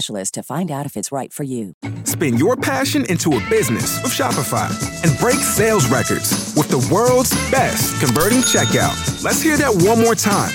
to find out if it's right for you. Spin your passion into a business with Shopify and break sales records with the world's best converting checkout. Let's hear that one more time.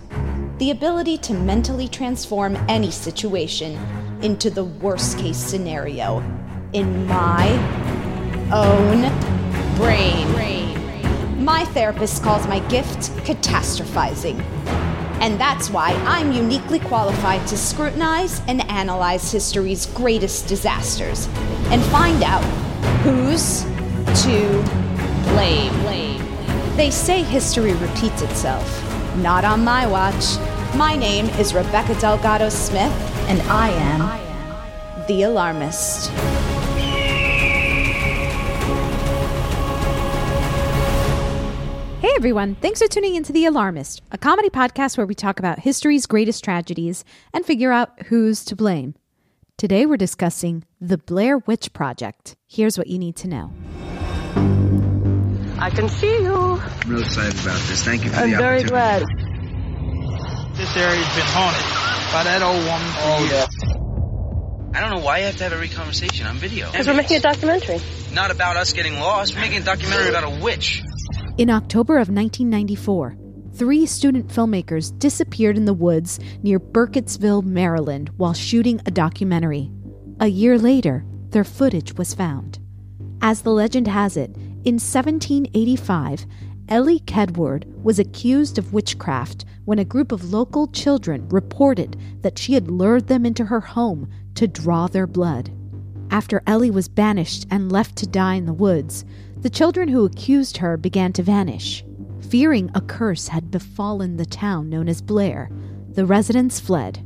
the ability to mentally transform any situation into the worst case scenario in my own brain. My therapist calls my gift catastrophizing. And that's why I'm uniquely qualified to scrutinize and analyze history's greatest disasters and find out who's to blame. They say history repeats itself. Not on my watch. My name is Rebecca Delgado Smith, and I am the alarmist. Hey everyone, thanks for tuning into The Alarmist, a comedy podcast where we talk about history's greatest tragedies and figure out who's to blame. Today we're discussing the Blair Witch Project. Here's what you need to know. I can see you. I'm real excited about this. Thank you for I'm the very opportunity. glad. This area's been haunted by that old woman for Oh, years. I don't know why you have to have every conversation on video. Because we're making a documentary. Not about us getting lost. We're making a documentary about a witch. In October of 1994, three student filmmakers disappeared in the woods near Burkittsville, Maryland, while shooting a documentary. A year later, their footage was found. As the legend has it, in 1785, Ellie Kedward was accused of witchcraft when a group of local children reported that she had lured them into her home to draw their blood. After Ellie was banished and left to die in the woods, the children who accused her began to vanish. Fearing a curse had befallen the town known as Blair, the residents fled.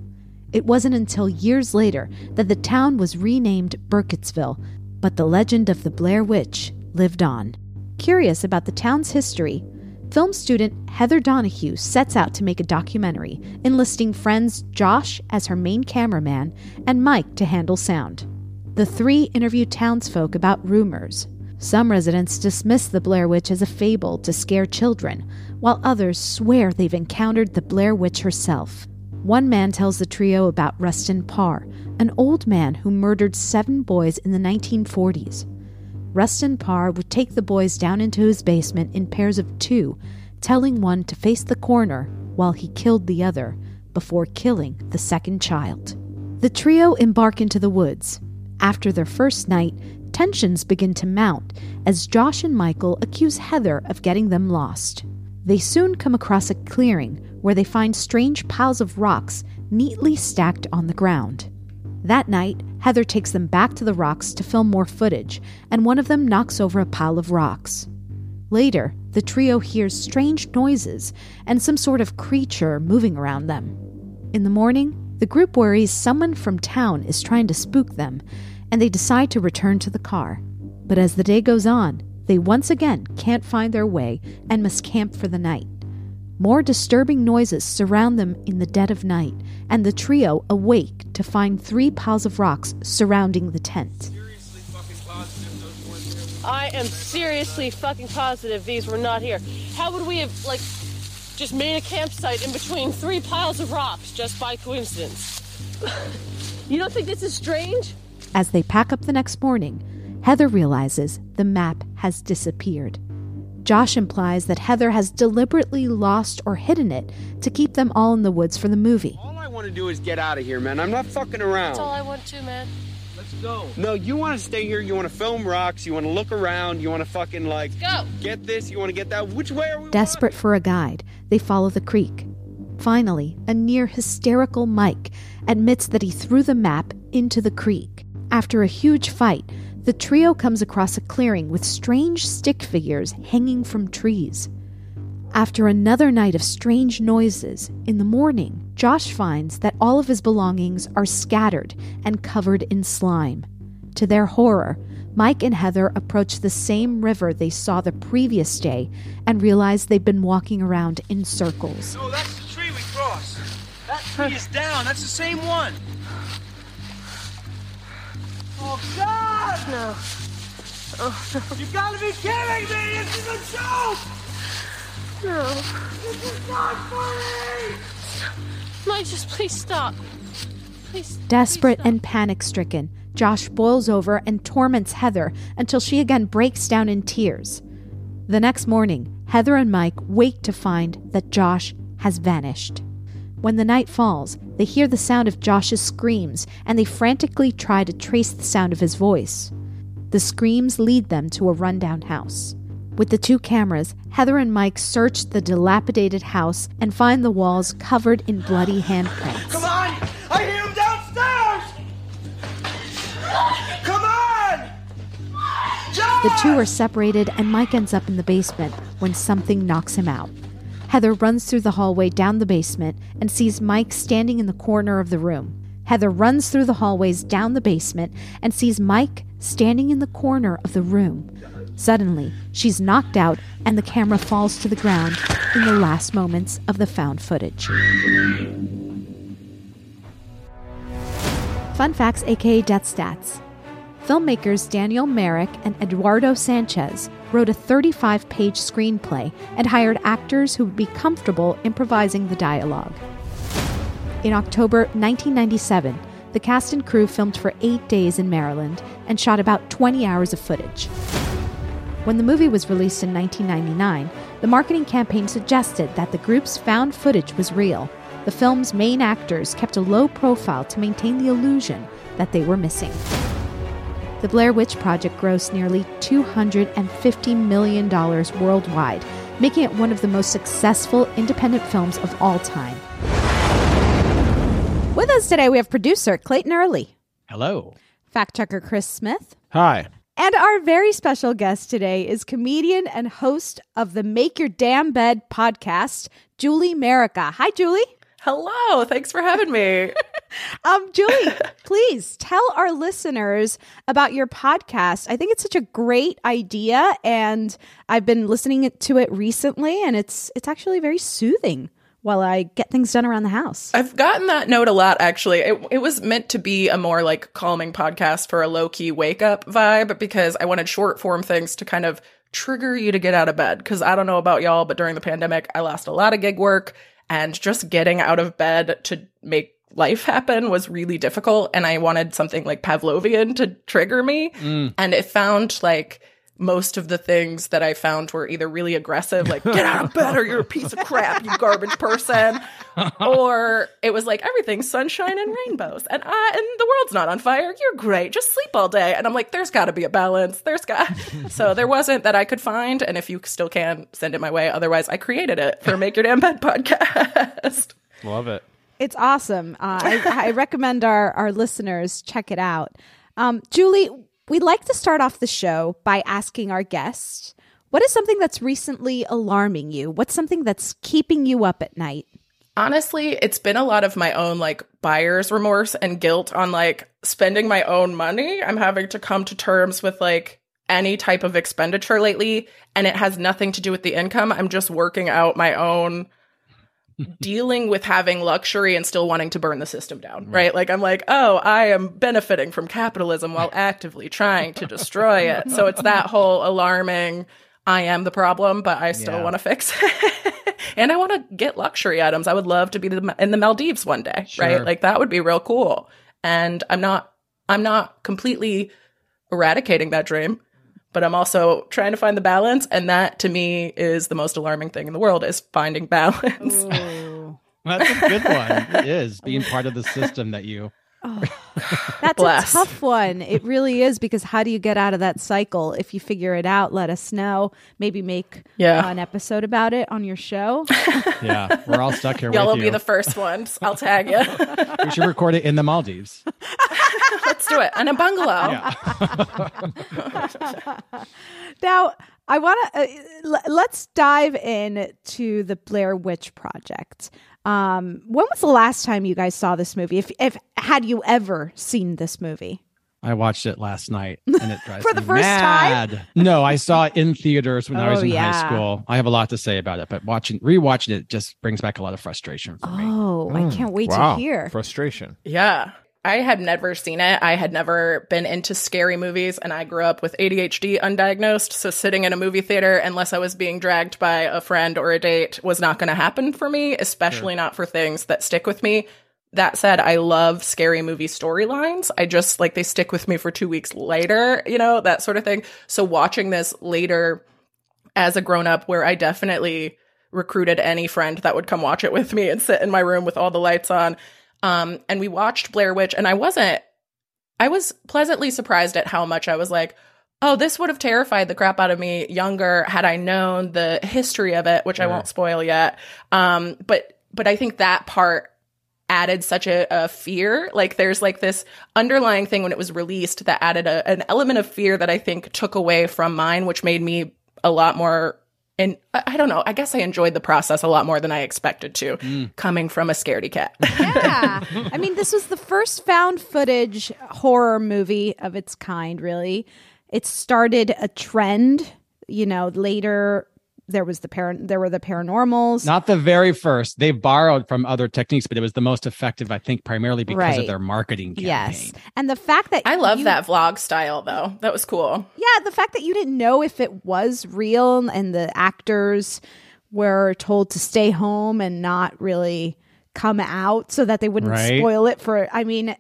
It wasn't until years later that the town was renamed Burkittsville, but the legend of the Blair Witch lived on. Curious about the town's history, film student Heather Donahue sets out to make a documentary, enlisting friends Josh as her main cameraman and Mike to handle sound. The three interview townsfolk about rumors. Some residents dismiss the Blair Witch as a fable to scare children, while others swear they've encountered the Blair Witch herself. One man tells the trio about Rustin Parr, an old man who murdered seven boys in the 1940s. Rustin Parr would take the boys down into his basement in pairs of two, telling one to face the corner while he killed the other before killing the second child. The trio embark into the woods. After their first night, tensions begin to mount as Josh and Michael accuse Heather of getting them lost. They soon come across a clearing where they find strange piles of rocks neatly stacked on the ground. That night, Heather takes them back to the rocks to film more footage, and one of them knocks over a pile of rocks. Later, the trio hears strange noises and some sort of creature moving around them. In the morning, the group worries someone from town is trying to spook them, and they decide to return to the car. But as the day goes on, they once again can't find their way and must camp for the night. More disturbing noises surround them in the dead of night, and the trio awake to find three piles of rocks surrounding the tent. I am seriously fucking positive these were not here. How would we have, like, just made a campsite in between three piles of rocks just by coincidence? you don't think this is strange? As they pack up the next morning, Heather realizes the map has disappeared. Josh implies that Heather has deliberately lost or hidden it to keep them all in the woods for the movie. All I want to do is get out of here, man. I'm not fucking around. That's all I want to, man. Let's go. No, you want to stay here. You want to film rocks. You want to look around. You want to fucking like go. Get this. You want to get that. Which way are we? Desperate for a guide, they follow the creek. Finally, a near hysterical Mike admits that he threw the map into the creek. After a huge fight, the trio comes across a clearing with strange stick figures hanging from trees. After another night of strange noises, in the morning, Josh finds that all of his belongings are scattered and covered in slime. To their horror, Mike and Heather approach the same river they saw the previous day and realize they've been walking around in circles. No, that's the tree we crossed. That tree is down. That's the same one. Oh, God! No. Oh, no. You gotta be kidding me! This is a joke! No. This is not funny! Mike, just please stop. Please. Desperate please stop. and panic stricken, Josh boils over and torments Heather until she again breaks down in tears. The next morning, Heather and Mike wake to find that Josh has vanished. When the night falls, they hear the sound of Josh's screams and they frantically try to trace the sound of his voice. The screams lead them to a rundown house. With the two cameras, Heather and Mike search the dilapidated house and find the walls covered in bloody handprints. Come on! I hear him downstairs! Come on! Josh! The two are separated, and Mike ends up in the basement when something knocks him out. Heather runs through the hallway down the basement and sees Mike standing in the corner of the room. Heather runs through the hallways down the basement and sees Mike standing in the corner of the room. Suddenly, she's knocked out and the camera falls to the ground in the last moments of the found footage. Fun facts, aka Death Stats. Filmmakers Daniel Myrick and Eduardo Sanchez wrote a 35 page screenplay and hired actors who would be comfortable improvising the dialogue. In October 1997, the cast and crew filmed for eight days in Maryland and shot about 20 hours of footage. When the movie was released in 1999, the marketing campaign suggested that the group's found footage was real. The film's main actors kept a low profile to maintain the illusion that they were missing. The Blair Witch Project grossed nearly $250 million worldwide, making it one of the most successful independent films of all time. With us today, we have producer Clayton Early, Hello. fact checker Chris Smith, Hi. and our very special guest today is comedian and host of the Make Your Damn Bed podcast, Julie Merica. Hi, Julie. Hello, thanks for having me. Um, Julie, please tell our listeners about your podcast. I think it's such a great idea, and I've been listening to it recently, and it's it's actually very soothing while I get things done around the house. I've gotten that note a lot actually. It, it was meant to be a more like calming podcast for a low key wake up vibe because I wanted short form things to kind of trigger you to get out of bed. Because I don't know about y'all, but during the pandemic, I lost a lot of gig work and just getting out of bed to make life happen was really difficult. And I wanted something like Pavlovian to trigger me. Mm. And it found like most of the things that I found were either really aggressive, like, get out of bed or you're a piece of crap, you garbage person. or it was like, everything's sunshine and rainbows. And I, and the world's not on fire. You're great. Just sleep all day. And I'm like, there's got to be a balance. There's got. so there wasn't that I could find. And if you still can, send it my way. Otherwise, I created it for Make Your Damn Bed podcast. Love it. It's awesome. Uh, I, I recommend our our listeners check it out. Um, Julie, we'd like to start off the show by asking our guests, what is something that's recently alarming you? What's something that's keeping you up at night? Honestly, it's been a lot of my own like buyer's remorse and guilt on like spending my own money. I'm having to come to terms with like any type of expenditure lately, and it has nothing to do with the income. I'm just working out my own dealing with having luxury and still wanting to burn the system down, right? Like I'm like, oh, I am benefiting from capitalism while actively trying to destroy it. So it's that whole alarming I am the problem, but I still Yeah. want to fix it. and I want to get luxury items. I would love to be the, in the Maldives one day, Sure. right? Like that would be real cool. And I'm not I'm not completely eradicating that dream, but I'm also trying to find the balance and that to me is the most alarming thing in the world is finding balance. That's a good one. It is being part of the system that you. That's Bless. a tough one. It really is because how do you get out of that cycle? If you figure it out, let us know. Maybe make Yeah. uh, an episode about it on your show. Yeah, we're all stuck here Y'all will with be the first ones. I'll tag you. we should record it in the Maldives. Let's do it. And a bungalow. now, I want to uh, l- let's dive in to the Blair Witch Project. Um, when was the last time you guys saw this movie? If if had you ever seen this movie? I watched it last night and it drives For the me first time? No, I saw it in theaters when I was Oh, in yeah. high school. I have a lot to say about it, but watching rewatching it just brings back a lot of frustration for me. Oh, I can't wait wow. to hear. Frustration. Yeah. I had never seen it. I had never been into scary movies, and I grew up with ADHD undiagnosed. So, sitting in a movie theater, unless I was being dragged by a friend or a date, was not going to happen for me, especially not for things that stick with me. That said, I love scary movie storylines. I just like they stick with me for two weeks later, you know, that sort of thing. So, watching this later as a grown up, where I definitely recruited any friend that would come watch it with me and sit in my room with all the lights on. Um, and we watched Blair Witch, and I wasn't, I was pleasantly surprised at how much I was like, oh, this would have terrified the crap out of me younger had I known the history of it, which I won't spoil yet. Um, but, but I think that part added such a, a fear. Like there's like this underlying thing when it was released that added a, an element of fear that I think took away from mine, which made me a lot more. And I don't know. I guess I enjoyed the process a lot more than I expected to, coming from a scaredy cat. yeah. I mean, this was the first found footage horror movie of its kind, really. It started a trend, you know, later there was the parent there were the paranormals. Not the very first. They borrowed from other techniques, but it was the most effective, I think, primarily because Right. of their marketing campaign. yes. And the fact that I love you- that vlog style though. That was cool. Yeah, the fact that you didn't know if it was real and the actors were told to stay home and not really come out so that they wouldn't Right. spoil it for I mean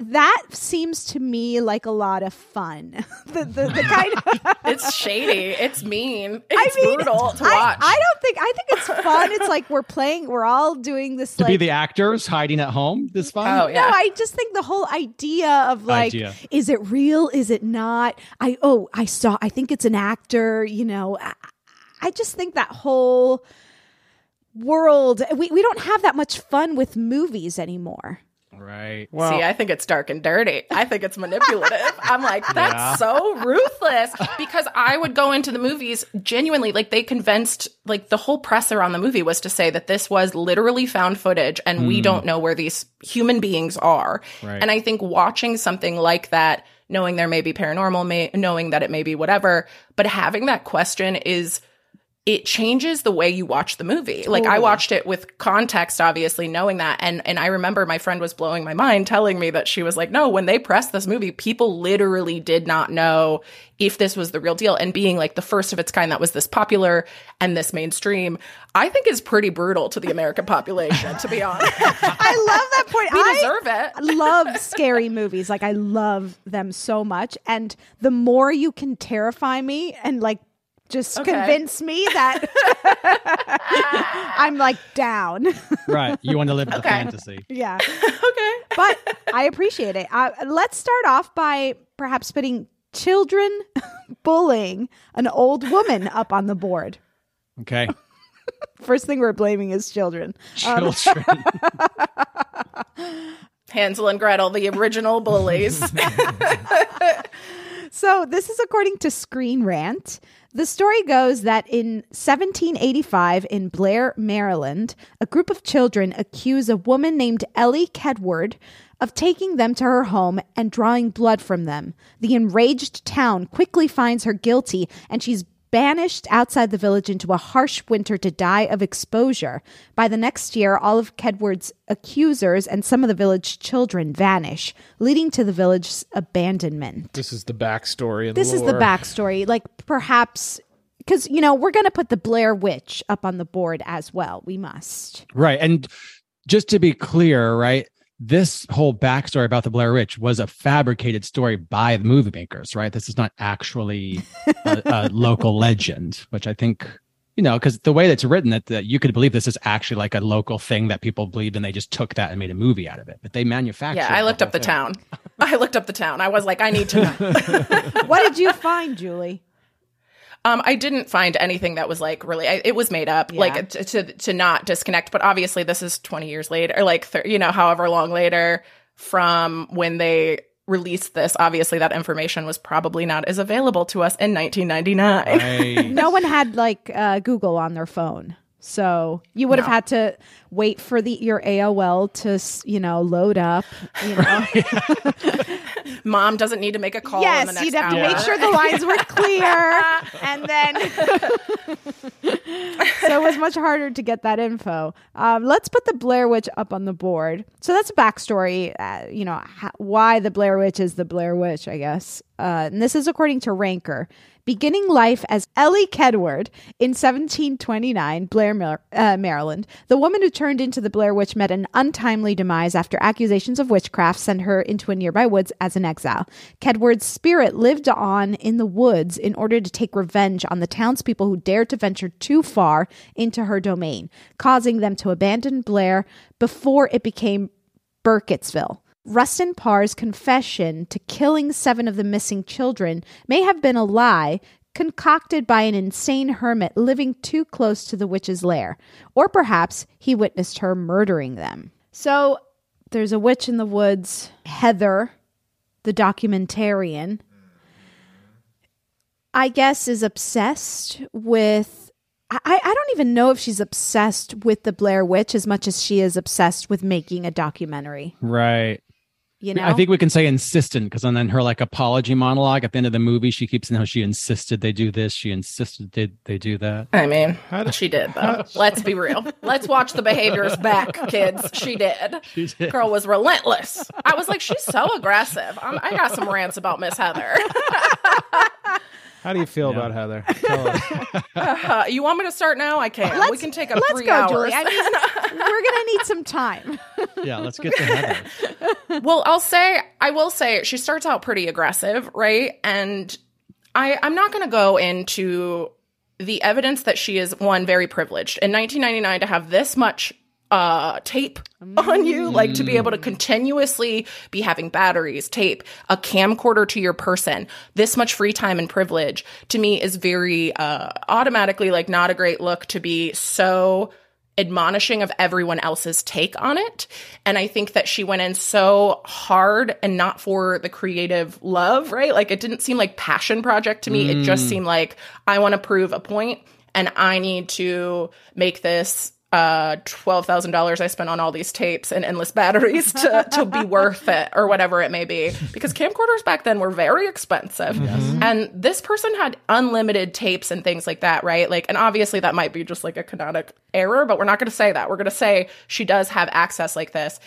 that seems to me like a lot of fun. the, the, the kind of It's shady. It's mean. I It's mean, brutal to I, watch. I don't think I think it's fun. It's like we're playing, we're all doing this To like be the actors hiding at home this fun? Oh, yeah. No, I just think the whole idea of like, Idea. is it real? Is it not? I oh, I saw. I think it's an actor. You know, I, I just think that whole world. We we don't have that much fun with movies anymore. Right. See, I think it's dark and dirty. I think it's manipulative. I'm like, that's Yeah. so ruthless because I would go into the movies genuinely like they convinced like the whole press around the movie was to say that this was literally found footage and we Mm. don't know where these human beings are. Right. And I think watching something like that, knowing there may be paranormal, may, knowing that it may be whatever, but having that question is it changes the way you watch the movie. Like I watched it with context, obviously knowing that, and and I remember my friend was blowing my mind, telling me that she was like, "No, when they pressed this movie, people literally did not know if this was the real deal." And being like the first of its kind that was this popular and this mainstream, I think is pretty brutal to the American population. To be honest, I love that point. we I deserve it. love scary movies. Like I love them so much, and the more you can terrify me and like just Okay. convince me that I'm like down. Right. You want to live the Okay. fantasy. yeah. okay. but I appreciate it. Uh, let's start off by perhaps putting children bullying an old woman up on the board. Okay. First thing we're blaming is children. Um, Children. Hansel and Gretel, the original bullies. So, this is according to Screen Rant. The story goes that in 1785 in Blair, Maryland, a group of children accuse a woman named Ellie Kedward of taking them to her home and drawing blood from them. The enraged town quickly finds her guilty and she's banished outside the village into a harsh winter to die of exposure. By the next year, all of Kedward's accusers and some of the village children vanish, leading to the village's abandonment. This is the backstory. And This is the backstory. Like perhaps because you know we're going to put the Blair Witch up on the board as well. We must. Right. And just to be clear, right, this whole backstory about the Blair Witch was a fabricated story by the movie makers, right? This is not actually a, a local legend, which I think, you know, because the way that's written, that, that you could believe this is actually like a local thing that people believed and they just took that and made a movie out of it. But they manufactured Yeah, I looked up the whole town. I looked up the town. I was like, I need to know. what did you find, Julie? Um, I didn't find anything that was like really. I, it was made up, Yeah. like to, to to not disconnect. But obviously, this is twenty years later, or like thir- you know, however long later from when they released this. Obviously, that information was probably not as available to us in 1999. Right. no one had like uh, Google on their phone. So you would have had to wait for the your AOL to you know load up. You know, Mom doesn't need to make a call. yes, you'd have to make sure the lines were clear, and then so it was much harder to get that info. Um, let's put the Blair Witch up on the board. So that's a backstory. Uh, you know why the Blair Witch is the Blair Witch, I guess. Uh, and this is according to Ranker. Beginning life as Ellie Kedward in 1729, Blair, Mar- uh, Maryland, the woman who turned into the Blair Witch met an untimely demise after accusations of witchcraft sent her into a nearby woods as an exile. Kedward's spirit lived on in the woods in order to take revenge on the townspeople who dared to venture too far into her domain, causing them to abandon Blair before it became Burkittsville. Rustin Parr's confession to killing seven of the missing children may have been a lie concocted by an insane hermit living too close to the witch's lair, or perhaps he witnessed her murdering them. So there's a witch in the woods, Heather, the documentarian, I guess is obsessed with. I, I don't even know if she's obsessed with the Blair Witch as much as she is obsessed with making a documentary. Right. You know, I think we can say insistent because on then her like apology monologue at the end of the movie, she keeps saying how she insisted they do this, she insisted they, they do that. I mean, she did though. Let's be real. Let's watch the behaviors back, kids. She did. She did. Girl was relentless. I was like, she's so aggressive. I'm, I got some rants about Miss Heather. How do you feel about Heather? Tell us. Uh, you want me to start now? I can. we can take a Let's three go, hours. Julie. I mean, we're gonna need some time. Yeah, let's get to Heather. well, I'll say, I will say, she starts out pretty aggressive, right? And I, I'm not going to go into the evidence that she is one very privileged in 1999 to have this much uh tape on you like to be able to continuously be having batteries tape a camcorder to your person this much free time and privilege to me is very uh automatically like not a great look to be so admonishing of everyone else's take on it. And I think that she went in so hard and not for the creative love, right? Like it didn't seem like passion project to me. It just Mm. seemed like I want to prove a point and I need to make this uh $12,000 I spent on all these tapes and endless batteries to to be worth it or whatever it may be because camcorders back then were very expensive. And this person had unlimited tapes and things like that, right? Like and obviously that might be just like a canonic error, but we're not going to say that. We're going to say she does have access like this.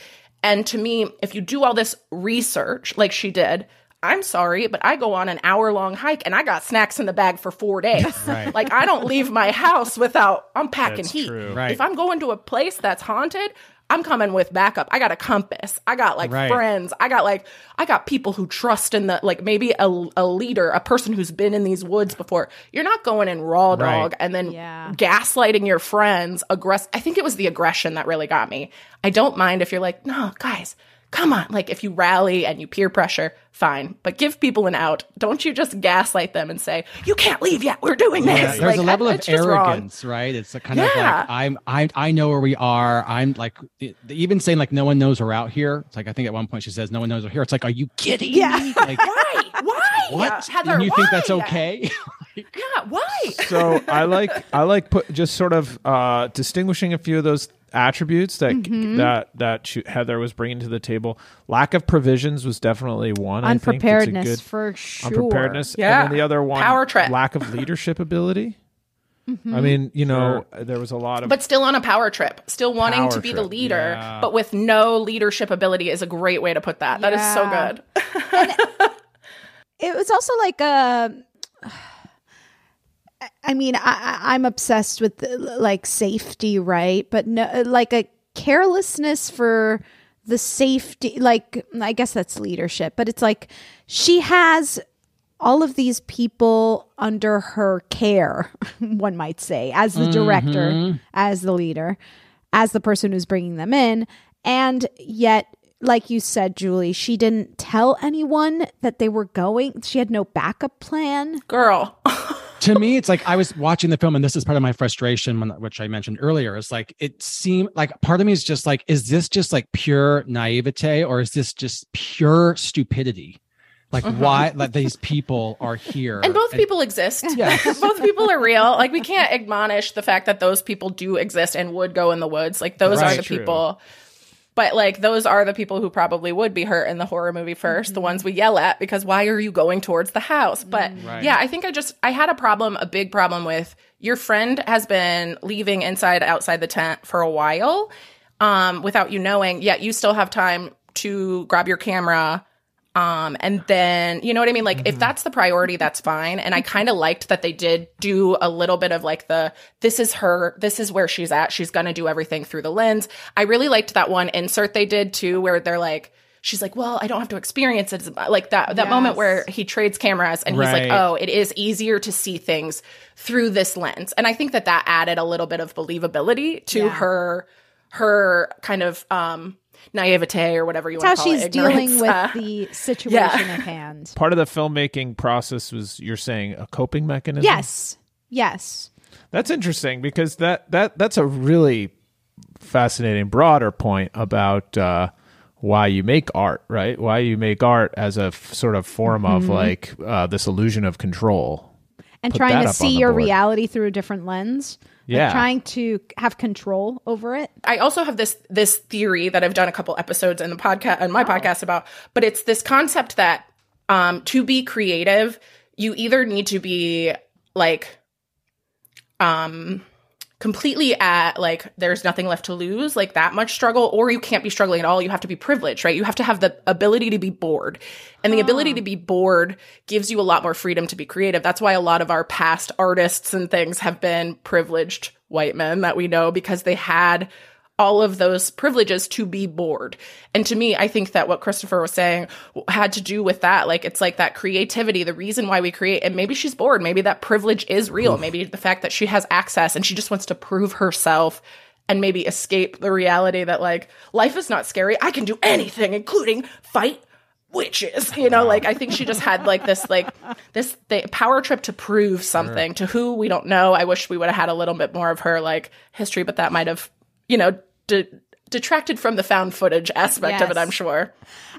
And to me, if you do all this research like she did, I'm sorry, but I go on an hour long hike and I got snacks in the bag for four days. Right. Like I don't leave my house without I'm packing That's heat. Right. If I'm going to a place that's haunted, I'm coming with backup. I got a compass. I got like Right. friends. I got like I got people who trust in the like maybe a, a leader, a person who's been in these woods before. You're not going in raw dog Right. and then gaslighting your friends. Aggress. I think it was the aggression that really got me. I don't mind if you're like, no, guys, come on. Like if you rally and you peer pressure, fine, but give people an out. Don't you just gaslight them and say you can't leave yet. We're doing this. Yeah, there's Like, a level of it's just wrong. arrogance, right? It's a kind of like I'm I I know where we are. I'm like the- the- even saying like no one knows we're out here. It's like I think at one point she says no one knows we're here. It's like are you kidding Yeah. me? Like why? Why? what? Heather, and you think that's why? okay? Yeah, why? so I like I like put just sort of uh, distinguishing a few of those attributes that Mhm. that that she, Heather was bringing to the table. Lack of provisions was definitely one. I think a Unpreparedness good- for sure. Unpreparedness. Yeah. And then the other one, Power trip. lack of leadership ability. Mhm. I mean, you know, there was a lot of But still on a power trip, still wanting to be the leader, yeah. but with no leadership ability is a great way to put that. That is so Yeah. good. it was also like a i mean I, I- i'm obsessed with like safety right but no like a carelessness for the safety like i guess that's leadership but it's like she has all of these people under her care one might say as the director Mhm. as the leader as the person who's bringing them in and yet like you said julie she didn't tell anyone that they were going she had no backup plan Girl. to me, it's like I was watching the film, and this is part of my frustration, when, which I mentioned earlier. Is like it seemed like part of me is just like, is this just like pure naivete, or is this just pure stupidity? Like Mhm. why like these people are here, And both people exist. Yes. both people are real. Like we can't admonish the fact that those people do exist and would go in the woods. Like those are the True. people. But like those are the people who probably would be hurt in the horror movie 1st the ones we yell at because why are you going towards the house? But Right. yeah, I think I just I had a problem, a big problem with your friend has been leaving inside outside the tent for a while um without you knowing, yet you still have time to grab your camera um and then you know what i mean? Like if that's the priority that's fine. And i kind of liked that they did do a little bit of like the this is her this is where she's at. She's gonna do everything through the lens. I really liked that one insert they did too where they're like she's like well i don't have to experience it like that that moment where he trades cameras and he's like oh it is easier to see things through this lens. And i think that that added a little bit of believability to Yeah. her her kind of um naivete or whatever you It's want how to call it. How she's dealing with Uh, the situation yeah. at hand part of the filmmaking process was you're saying a coping mechanism. yes yes That's interesting because that that that's a really fascinating broader point about uh, why you make art, right? Why you make art as a f- sort of form of Mhm. like uh, this illusion of control. and Put trying to see your board. reality through a different lens Like, Yeah. trying to have control over it I also have this this theory that I've done a couple episodes in the podcast on my podcast about, but it's this concept that um to be creative, you either need to be like um completely at like there's nothing left to lose, like that much struggle, or you can't be struggling at all. You have to be privileged, right? You have to have the ability to be bored. And the ability to be bored gives you a lot more freedom to be creative. That's why a lot of our past artists and things have been privileged white men that we know because they had all of those privileges to be bored. And to me, I think that what Christopher was saying had to do with that. Like, it's like that creativity, the reason why we create. And maybe she's bored. Maybe that privilege is real. Maybe the fact that she has access and she just wants to prove herself and maybe escape the reality that, like, life is not scary. I can do anything, including fight witches you know like i think she just had like this like this th- power trip to prove something to who we don't know i wish we would have had a little bit more of her like history but that might have you know de- detracted from the found footage aspect of it i'm sure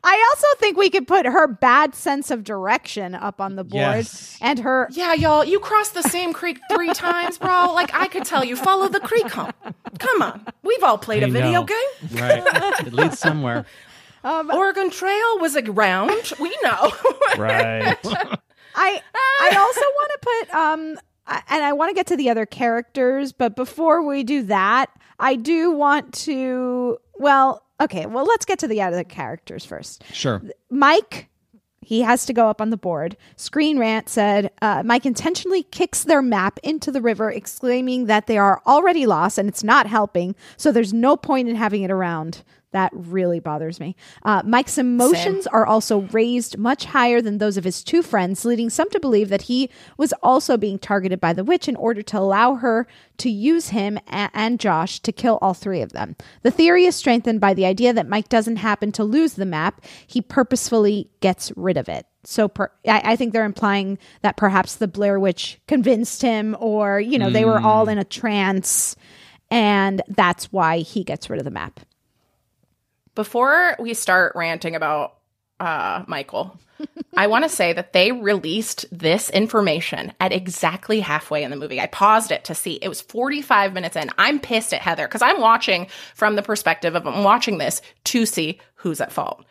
i also think we could put her bad sense of direction up on the board Yes. and her yeah y'all you crossed the same creek three times bro like i could tell you follow the creek home come on we've all played a I video know. game Right. it leads somewhere. Um, oregon trail was around we know Right. I I also want to put um I- and I want to get to the other characters, but before we do that, I do want to well, okay, well let's get to the other characters first. Sure. Mike, he has to go up on the board. Screen Rant said uh, Mike intentionally kicks their map into the river, exclaiming that they are already lost and it's not helping, so there's no point in having it around. That really bothers me. Uh, Mike's emotions are also raised much higher than those of his two friends, leading some to believe that he was also being targeted by the witch in order to allow her to use him a- and Josh to kill all three of them. The theory is strengthened by the idea that Mike doesn't happen to lose the map, he purposefully gets rid of it. So per- I, I think they're implying that perhaps the Blair Witch convinced him, or, you know, they were Mm. all in a trance, and that's why he gets rid of the map. Before we start ranting about uh, Michael. I want to say that they released this information at exactly halfway in the movie. I paused it to see. It was 45 minutes in. I'm pissed at Heather because I'm watching from the perspective of I'm watching this to see who's at fault.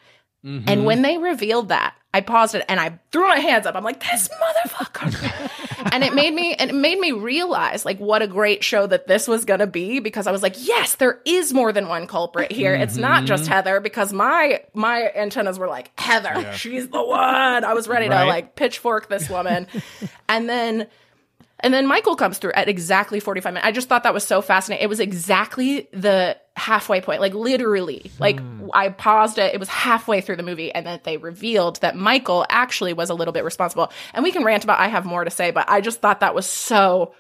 Mm-hmm. And when they revealed that, I paused it and I threw my hands up. I'm like, this motherfucker. and it made me and it made me realize like what a great show that this was gonna be because I was like, yes, there is more than one culprit here. It's not just Mm-hmm. Heather because my my antennas were like, Heather, she's the one. I was ready to like pitchfork this woman. and then and then Michael comes through at exactly 45 minutes. I just thought that was so fascinating. It was exactly the halfway point, like literally. Like I paused it. It was halfway through the movie, and then they revealed that Michael actually was a little bit responsible. And we can rant about. I have more to say, but I just thought that was so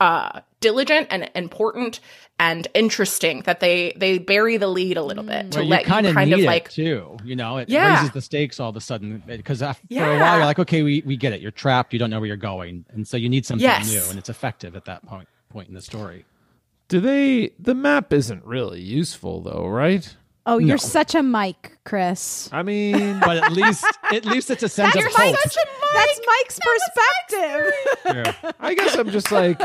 uh, diligent and important and interesting that they they bury the lead a little bit to Well, you let kind you of kind of like too. You know, it Yeah. raises the stakes all of a sudden because for a while you're like, okay, we, we get it. You're trapped. You don't know where you're going, and so you need something Yes. new, and it's effective at that point point in the story. Do they? The map isn't really useful though, right? Oh, you're such a Mike, Chris. I mean, But at least at least it's a sense That's of hope. Mike's, that's Mike's perspective. Yeah. I guess I'm just like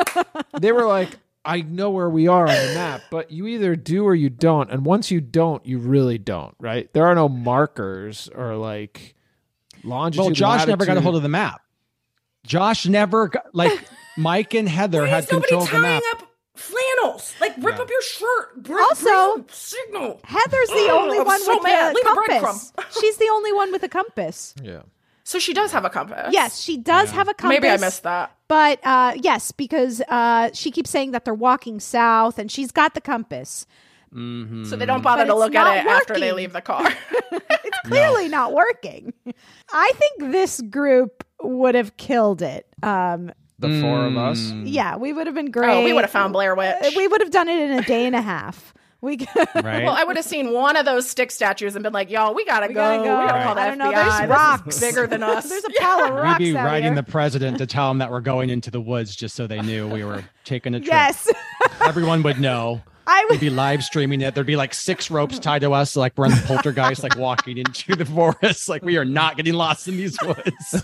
they were like, I know where we are on the map, but you either do or you don't, and once you don't, you really don't, right? There are no markers or like longitude. Well, Josh never got a hold of the map. Josh never got, like Mike and Heather had nobody control of the tying map. up flannels. Like rip up your shirt. Bring, Also, bring signal. Heather's the Ugh, only I'm one so with mad. the Leave a compass. She's the only one with a compass. Yeah. So she does have a compass. Yes, she does have a compass. Maybe I missed that. But uh, yes, because uh, she keeps saying that they're walking south, and she's got the compass. So they don't bother But to look at not it after they leave the car. It's clearly not working. I think this group would have killed it. Um, The four of us. Mm. yeah, we would have been great. oh, we would have found Blair Witch. We would have done it in a day and a half. We Right. Well, I would have seen one of those stick statues and been like, "Y'all, we gotta, We go. gotta go. We gotta call the I FBI. don't know, there's rocks. bigger than us." There's a pile of rocks." We'd be out writing here. the president to tell him that we're going into the woods just so they knew we were taking a trip. yes, Everyone would know. I We'd would. be live streaming it. There'd be like six ropes tied to us, like we're in the poltergeist, like walking into the forest. Like we are not getting lost in these woods.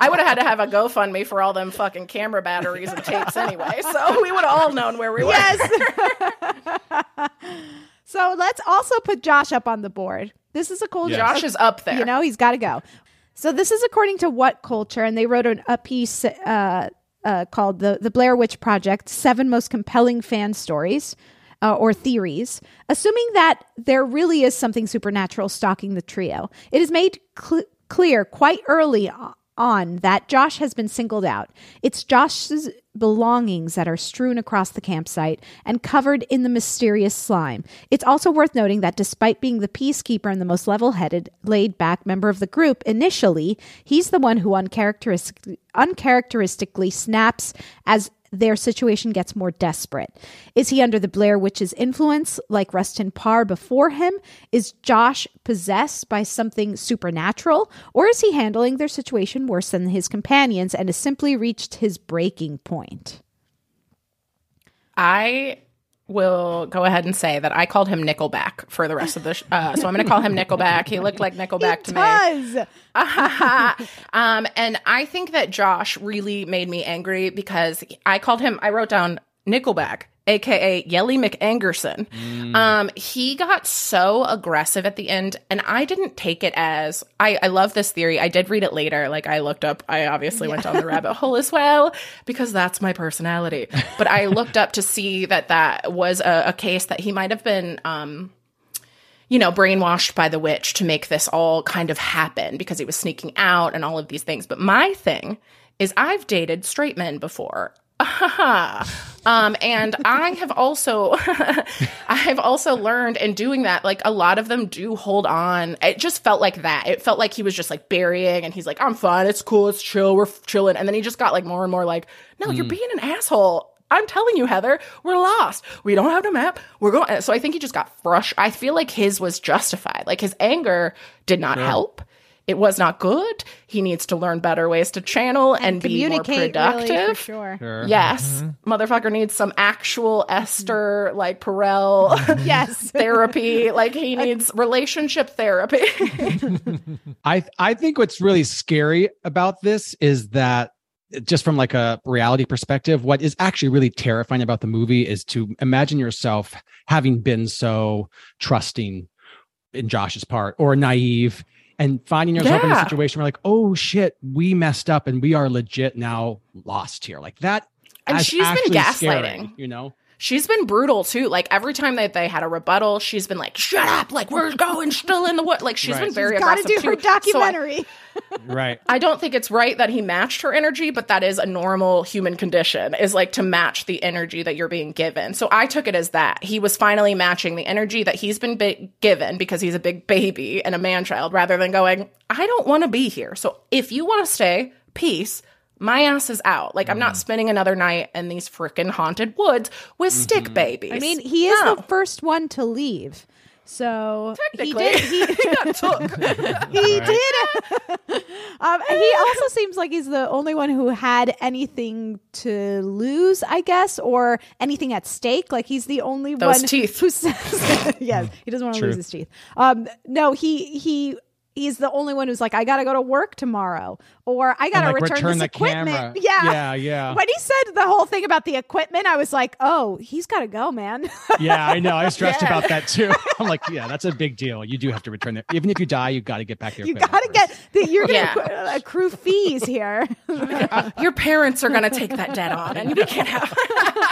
I would have had to have a GoFundMe for all them fucking camera batteries and tapes anyway. So we would have all known where we were. Yes. so let's also put Josh up on the board. This is a cool Yes. Josh is up there. You know, he's got to go. So this is according to What Culture, and they wrote an, a piece uh, uh, called the the Blair Witch Project: Seven Most Compelling Fan Stories. Uh, or theories, assuming that there really is something supernatural stalking the trio. It is made cl- clear quite early on that Josh has been singled out. It's Josh's belongings that are strewn across the campsite and covered in the mysterious slime. It's also worth noting that despite being the peacekeeper and the most level headed, laid back member of the group initially, he's the one who uncharacteristically, uncharacteristically snaps as their situation gets more desperate. Is he under the Blair Witch's influence, like Rustin Parr before him? Is Josh possessed by something supernatural? Or is he handling their situation worse than his companions and has simply reached his breaking point? I will go ahead and say that I called him Nickelback for the rest of the. Sh- uh, so I'm going to call him Nickelback. He looked like Nickelback to me. Does. um, and I think that Josh really made me angry because I called him. I wrote down Nickelback. AKA Yelly McAngerson. Um, he got so aggressive at the end, and I didn't take it as I, I love this theory. I did read it later. Like I looked up, I obviously went down the rabbit hole as well because that's my personality. But I looked up to see that that was a, a case that he might have been um you know, brainwashed by the witch to make this all kind of happen because he was sneaking out and all of these things. But my thing is, I've dated straight men before. um, and I have also, I have also learned in doing that, like a lot of them do hold on. It just felt like that. It felt like he was just like burying, and he's like, "I'm fine, it's cool, it's chill, we're f- chilling." And then he just got like more and more like, "No, you're being an asshole." I'm telling you, Heather, we're lost. We don't have the map. We're going. So I think he just got frustrated. I feel like his was justified. Like his anger did not help. It was not good. He needs to learn better ways to channel and, be more productive. really, for sure. Sure. Yes, mm-hmm. motherfucker needs some actual Esther like Perel Yes. therapy. Like he needs relationship therapy. I I think what's really scary about this is that just from like a reality perspective, what is actually really terrifying about the movie is to imagine yourself having been so trusting in Josh's part or naive and finding yourself in a situation where like, oh shit, we messed up and we are legit now lost here. Like that And she's been gaslighting. scary, you know? She's been brutal too. Like every time that they had a rebuttal, she's been like, "Shut up! Like we're going still in the wood." Like she's Right. been very Got to aggressive do her too. So I- documentary. Right. I don't think it's right that he matched her energy, but that is a normal human condition is like to match the energy that you're being given. So I took it as that. He was finally matching the energy that he's been bi- given because he's a big baby and a man child rather than going, I don't want to be here. So if you want to stay, peace. My ass is out. Like I'm Mm. not spending another night in these freaking haunted woods with Mm-hmm. stick babies. I mean, he is No. the first one to leave. So he did. He, he got took. he did. um, he also seems like he's the only one who had anything to lose, I guess, or anything at stake. Like he's the only Those one teeth. who says, "Yes, he doesn't want to lose his teeth." Um, no, he he. He's the only one who's like, I gotta go to work tomorrow, or I gotta like, return, return this the equipment. camera. Yeah, Yeah, yeah. When he said the whole thing about the equipment, I was like, oh, he's gotta go, man. Yeah, I know. I was stressed Yeah. about that too. I'm like, yeah, that's a big deal. You do have to return it. Even if you die, you got to get back your you gotta first. get the, you're gonna Yeah. Uh, accrue fees here. Your parents are gonna take that debt on, and we can't have.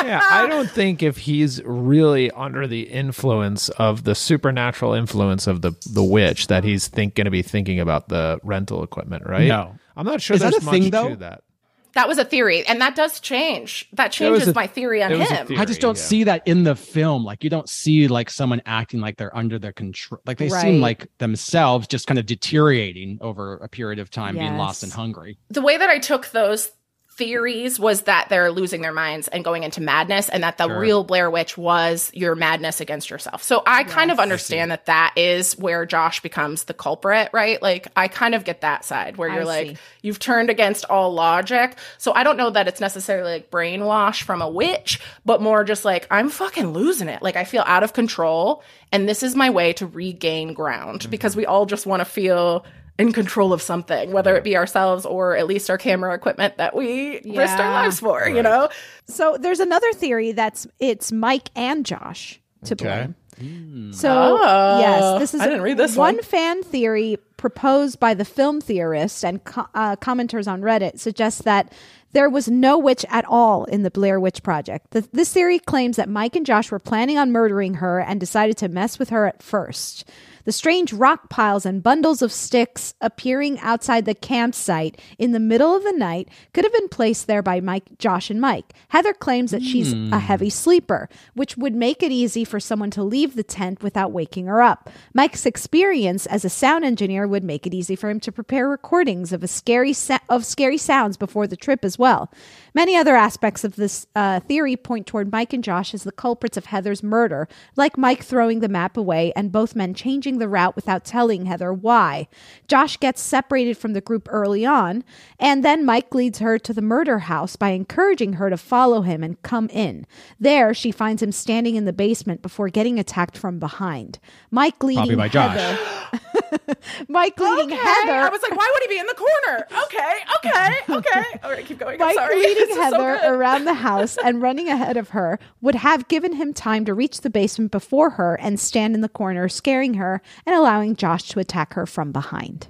yeah, I don't think if he's really under the influence of the supernatural influence of the the witch that he's think going to be thinking about the rental equipment, right? No. I'm not sure Is that there's a thing, though? that. That was a theory, and that does change. That changes a- my theory on it was a him. theory. I just don't yeah. see that in the film. Like you don't see like someone acting like they're under their control. Like they Right. seem like themselves just kind of deteriorating over a period of time, being lost and hungry. The way that I took those theories was that they're losing their minds and going into madness, and that the Sure. real Blair Witch was your madness against yourself. So I kind of understand that that is where Josh becomes the culprit, right? Like I kind of get that side where you're like see. you've turned against all logic. So I don't know that it's necessarily like brainwash from a witch, but more just like I'm fucking losing it. Like I feel out of control, and this is my way to regain ground because mm-hmm. we all just want to feel in control of something, whether it be ourselves or at least our camera equipment that we risked our lives for, you know? So there's another theory that's it's Mike and Josh to Okay. blame. So Oh, yes, this is I didn't read this one, one. fan theory proposed by the film theorist and co- uh, commenters on Reddit suggests that there was no witch at all in the Blair Witch Project. The, this theory claims that Mike and Josh were planning on murdering her and decided to mess with her at first. The strange rock piles and bundles of sticks appearing outside the campsite in the middle of the night could have been placed there by Mike, Josh, and Mike. Heather claims that she's a heavy sleeper, which would make it easy for someone to leave the tent without waking her up. Mike's experience as a sound engineer would make it easy for him to prepare recordings of a scary sa- of scary sounds before the trip as well. Many other aspects of this uh, theory point toward Mike and Josh as the culprits of Heather's murder, like Mike throwing the map away and both men changing the route without telling Heather why. Josh gets separated from the group early on, and then Mike leads her to the murder house by encouraging her to follow him and come in. There, she finds him standing in the basement before getting attacked from behind. Mike leading Probably by Josh. Heather. Mike leading Okay. Heather. I was like, why would he be in the corner? Okay, okay, okay. All right, keep going. I'm Mike sorry. leading This is so Heather around the house and running ahead of her would have given him time to reach the basement before her and stand in the corner, scaring her and allowing Josh to attack her from behind.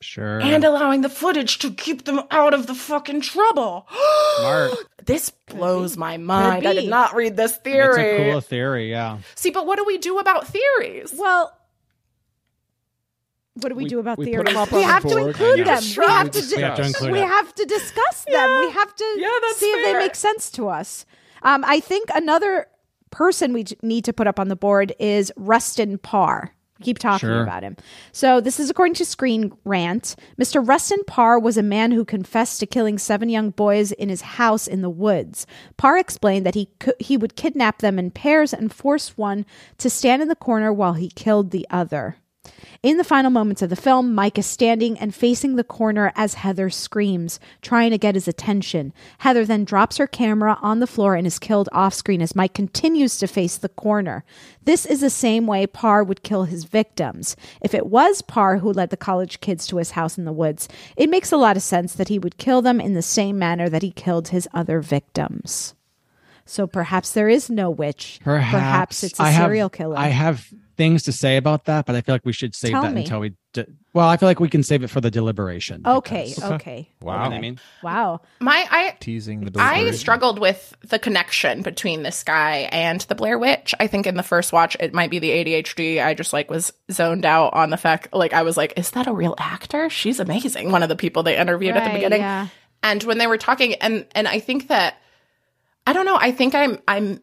Sure. and allowing the footage to keep them out of the fucking trouble. Smart. this blows my mind. I did not read this theory. It's theory. a cool theory. Yeah. See, but what do we do about theories? Well, what do we, We- do about we put theories? them up we the have to board include and them. We have to, discuss. We have to include we it. have to discuss them. We have to Yeah, that's see if they make sense to us. Um, I think another person we need to put up on the board is Rustin Parr. Keep talking Sure. about him. So, this is according to Screen Rant. Mr. Rustin Parr was a man who confessed to killing seven young boys in his house in the woods. Parr explained that he could, he would kidnap them in pairs and force one to stand in the corner while he killed the other. In the final moments of the film, Mike is standing and facing the corner as Heather screams, trying to get his attention. Heather then drops her camera on the floor and is killed off screen as Mike continues to face the corner. This is the same way Parr would kill his victims. If it was Parr who led the college kids to his house in the woods, it makes a lot of sense that he would kill them in the same manner that he killed his other victims. So perhaps there is no witch. Perhaps, it's a I have- serial killer. I have things to say about that, but I feel like we should save Tell that me. until we. De- well, I feel like we can save it for the deliberation. Okay, because- okay. You know I mean? Wow. My I Teasing the I struggled with the connection between this guy and the Blair Witch. I think in the first watch, it might be the ADHD. I just like was zoned out on the fact, like I was like, "Is that a real actor? She's amazing." One of the people they interviewed at the beginning, yeah. and when they were talking, and and I think that I don't know. I think I'm I'm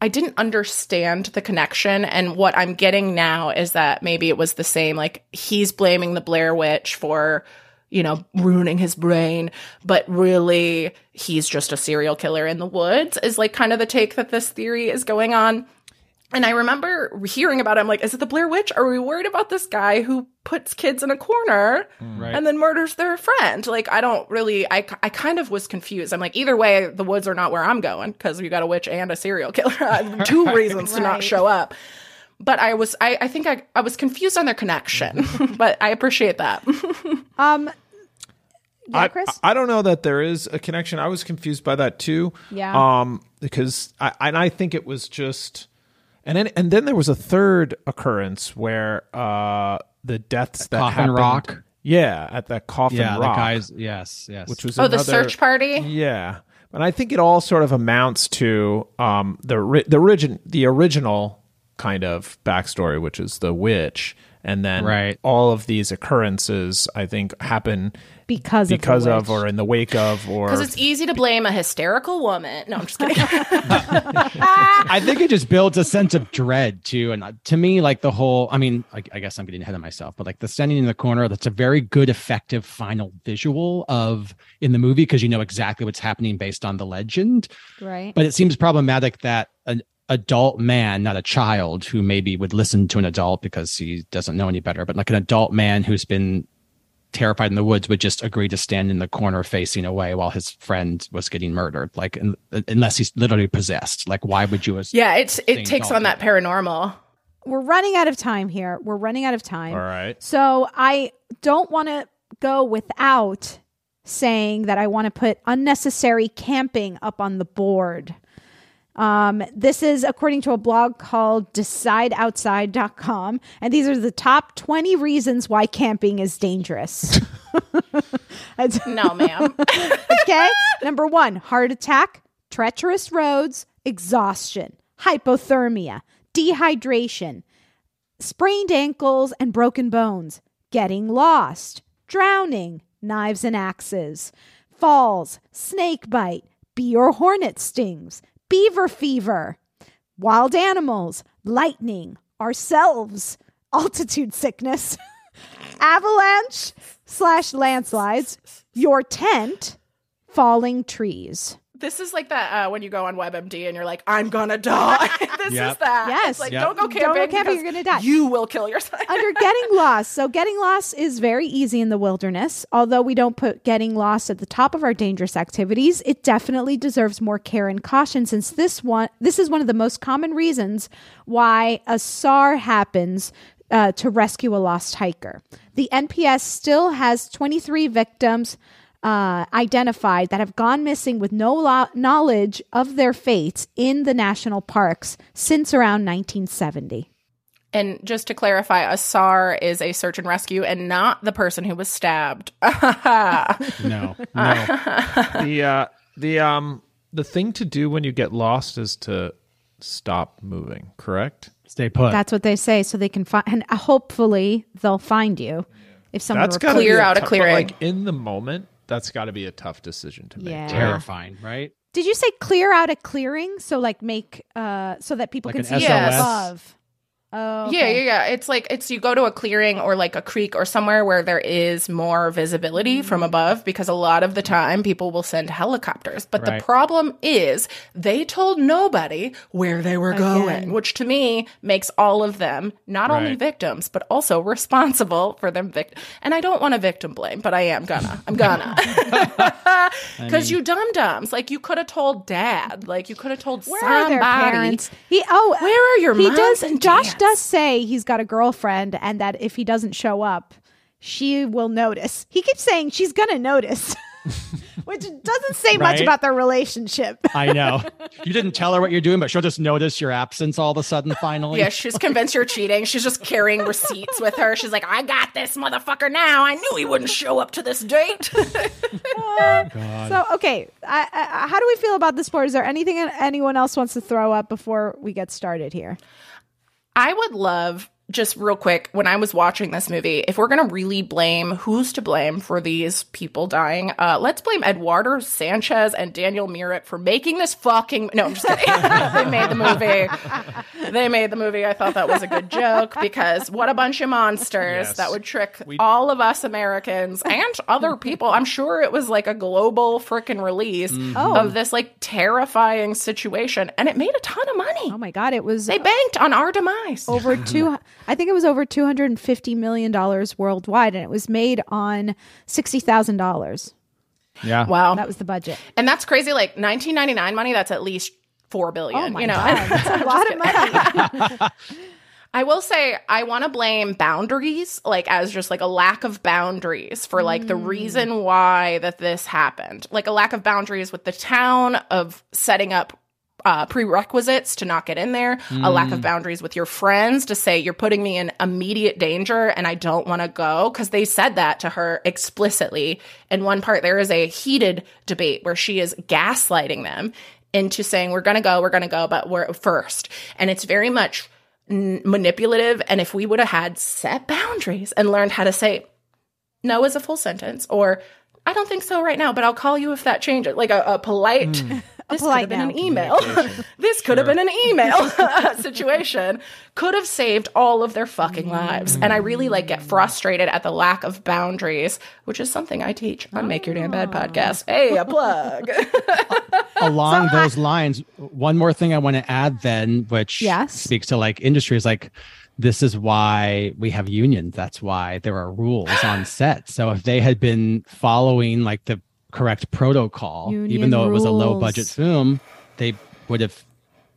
I didn't understand the connection. And what I'm getting now is that maybe it was the same. Like he's blaming the Blair Witch for, you know, ruining his brain, but really he's just a serial killer in the woods, is like kind of the take that this theory is going on. And I remember hearing about it. I'm like, is it the Blair Witch? Are we worried about this guy who puts kids in a corner Right. and then murders their friend? Like, I don't really, I, I kind of was confused. I'm like, either way, the woods are not where I'm going because we got a witch and a serial killer. I have Two reasons to not show up. But I was, I, I think I, I was confused on their connection, but I appreciate that. Um yeah, I, Chris? I don't know that there is a connection. I was confused by that too. Yeah. Um, because I and I think it was just, and then and then there was a third occurrence where uh the deaths that Coffin happened, Rock? Yeah, at that coffin Yeah, the guys- yes, yes. Which was oh, the search party? Yeah, and I think it all sort of amounts to um the the origin the original kind of backstory, which is the witch, and then Right. all of these occurrences I think happen because of because of witch. or in the wake of or Because it's easy to blame a hysterical woman. No, I'm just kidding. I think it just builds a sense of dread too. And uh, to me, like the whole, I mean, I, I guess I'm getting ahead of myself, but like the standing in the corner, that's a very good, effective final visual of in the movie because you know exactly what's happening based on the legend. right. But it seems problematic that an adult man, not a child who maybe would listen to an adult because he doesn't know any better, but like an adult man who's been terrified in the woods would just agree to stand in the corner facing away while his friend was getting murdered. Like, un- unless he's literally possessed. Like, why would you? as- yeah, it's, it takes on that paranormal. We're running out of time here. We're running out of time. all right. So I don't want to go without saying that I want to put unnecessary camping up on the board. Um, this is according to a blog called decideoutside.com. And these are the top 20 reasons why camping is dangerous. No, ma'am. okay. Number one, heart attack, treacherous roads, exhaustion, hypothermia, dehydration, sprained ankles and broken bones, getting lost, drowning, knives and axes, falls, snake bite, bee or hornet stings, beaver fever, wild animals, lightning, ourselves, altitude sickness, avalanche slash landslides, your tent, falling trees. This is like that uh, when you go on WebMD and you're like, I'm gonna die. this is that. Yes. It's like, Yep. don't go camping. Don't camping. go camping, you're gonna die. You will kill yourself. Under getting lost. So, getting lost is very easy in the wilderness. Although we don't put getting lost at the top of our dangerous activities, it definitely deserves more care and caution since this one this is one of the most common reasons why a SAR happens uh, to rescue a lost hiker. The NPS still has 23 victims uh, identified that have gone missing with no lo- knowledge of their fates in the national parks since around 1970. And just to clarify, a SAR is a search and rescue and not the person who was stabbed. No, no. the uh the um the thing to do when you get lost is to stop moving correct Stay put. That's what they say, so they can find, and hopefully they'll find you if someone that's reports- Clear be out a tough- but, clearing. like in the moment that's got to be a tough decision to make Yeah. terrifying, right? Did you say clear out a clearing? So like make uh so that people Like can see SOS? above. Oh, Yeah, yeah, yeah. It's like it's you go to a clearing or like a creek or somewhere where there is more visibility mm-hmm. from above because a lot of the time people will send helicopters. But Right. the problem is they told nobody where they were going, which to me makes all of them not only victims but also responsible for them victim. And I don't want to victim blame, but I am gonna. I'm gonna. Because you dum dums, like you could have told dad, like you could have told Where somebody. are their parents? He oh, Where are your he moms does. and Josh? Does say he's got a girlfriend, and that if he doesn't show up, she will notice. He keeps saying she's gonna notice, which doesn't say much about their relationship. I know. You didn't tell her what you're doing, but she'll just notice your absence all of a sudden finally. Yeah, she's convinced you're cheating. She's just carrying receipts with her. She's like, I got this motherfucker now. I knew he wouldn't show up to this date. Uh, so okay, I, I, how do we feel about this sport? Is there anything anyone else wants to throw up before we get started here? I would love, just real quick, when I was watching this movie, if we're going to really blame who's to blame for these people dying, uh, let's blame Eduardo Sanchez and Daniel Myrick for making this fucking. No, I'm just kidding. they made the movie. They made the movie. I thought that was a good joke because what a bunch of monsters Yes. that would trick all of us Americans and other people. I'm sure it was like a global freaking release Oh. of this like terrifying situation, and it made a ton of money. Oh my god, it was They banked on our demise. over two. I think it was over two hundred and fifty million dollars worldwide, and it was made on sixty thousand dollars. Yeah. Wow. That was the budget. And that's crazy. Like 1999 money, that's at least four billion. Oh my you know, god, that's a lot of money. I will say I want to blame boundaries, like as just like a lack of boundaries for like the mm. reason why that this happened, like a lack of boundaries with the town of setting up. Uh, prerequisites to not get in there, a lack of boundaries with your friends to say you're putting me in immediate danger and I don't want to go because they said that to her explicitly. In one part, there is a heated debate where she is gaslighting them into saying we're gonna go, we're gonna go, but we're first, and it's very much n- manipulative. And if we would have had set boundaries and learned how to say no is a full sentence or I don't think so right now, but I'll call you if that changes. Like a, a polite, this could have been an email. this could have been an email situation. Could have saved all of their fucking lives. And I really like get frustrated at the lack of boundaries, which is something I teach on Make Your Damn Bed podcast. Hey, a plug. Along those lines, one more thing I want to add then, which Yes. speaks to like industry is like this is why we have unions. That's why there are rules on set. So if they had been following like the correct protocol, Union even though it was a low budget film, they would have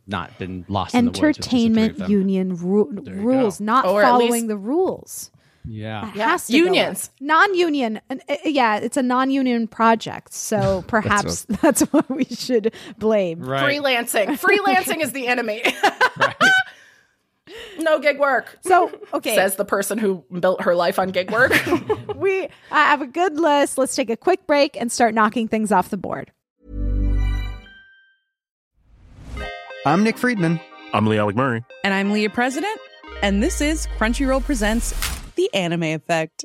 not been lost in the woods. with just the three of Entertainment union ru- rules, not Or following least- the rules. Yeah. It Yeah. has to Unions. up. non-union. and, uh, yeah, it's a non-union project, so perhaps that's what we should blame. Freelancing. Freelancing is the enemy. no gig work. So okay, Says the person who built her life on gig work. we I have a good list. Let's take a quick break and start knocking things off the board. I'm Nick Friedman. I'm Lee Alec Murray. And I'm Leah President, and this is Crunchyroll Presents The Anime Effect.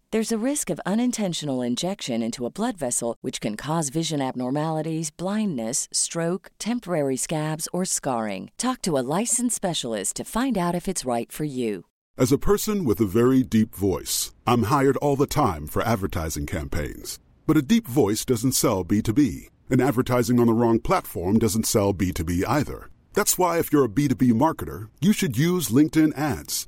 There's a risk of unintentional injection into a blood vessel, which can cause vision abnormalities, blindness, stroke, temporary scabs, or scarring. Talk to a licensed specialist to find out if it's right for you. As a person with a very deep voice, I'm hired all the time for advertising campaigns. But a deep voice doesn't sell B2B, and advertising on the wrong platform doesn't sell B2B either. That's why, if you're a B2B marketer, you should use LinkedIn ads.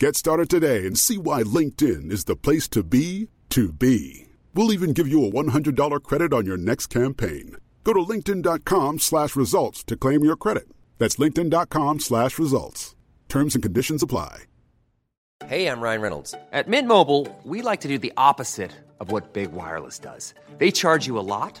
Get started today and see why LinkedIn is the place to be to be. We'll even give you a $100 credit on your next campaign. Go to linkedin.com slash results to claim your credit. That's linkedin.com slash results. Terms and conditions apply. Hey, I'm Ryan Reynolds. At Mint Mobile, we like to do the opposite of what Big Wireless does. They charge you a lot,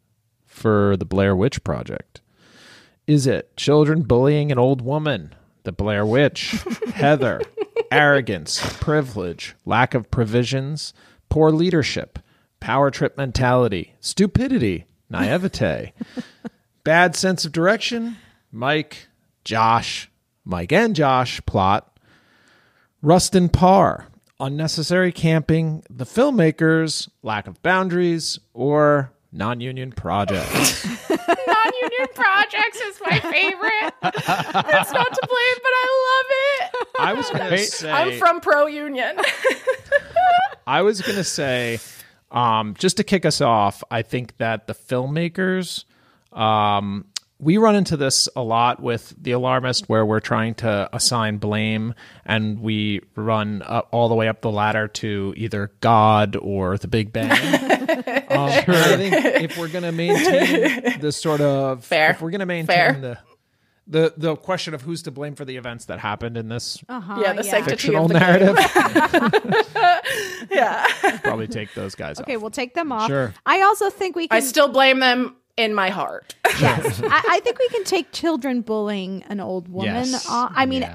for the Blair Witch Project? Is it children bullying an old woman? The Blair Witch, Heather, arrogance, privilege, lack of provisions, poor leadership, power trip mentality, stupidity, naivete, bad sense of direction, Mike, Josh, Mike and Josh. Plot, Rustin Parr, unnecessary camping, the filmmakers, lack of boundaries, or non-union projects. Non-union projects is my favorite. it's not to blame, but I love it. I was gonna say I'm from pro union. I was gonna say, um, just to kick us off, I think that the filmmakers, um, we run into this a lot with the alarmist, where we're trying to assign blame, and we run up, all the way up the ladder to either God or the Big Bang. um, I think if we're gonna maintain this sort of, Fair. if we're gonna maintain Fair. the the the question of who's to blame for the events that happened in this Uh-huh, yeah, the sanctity fictional of the narrative, yeah. probably take those guys Okay, off. we'll take them off. Sure. I also think we can. I still blame them in my heart. yes, I, I think we can take children bullying an old woman. Yes. off. I mean,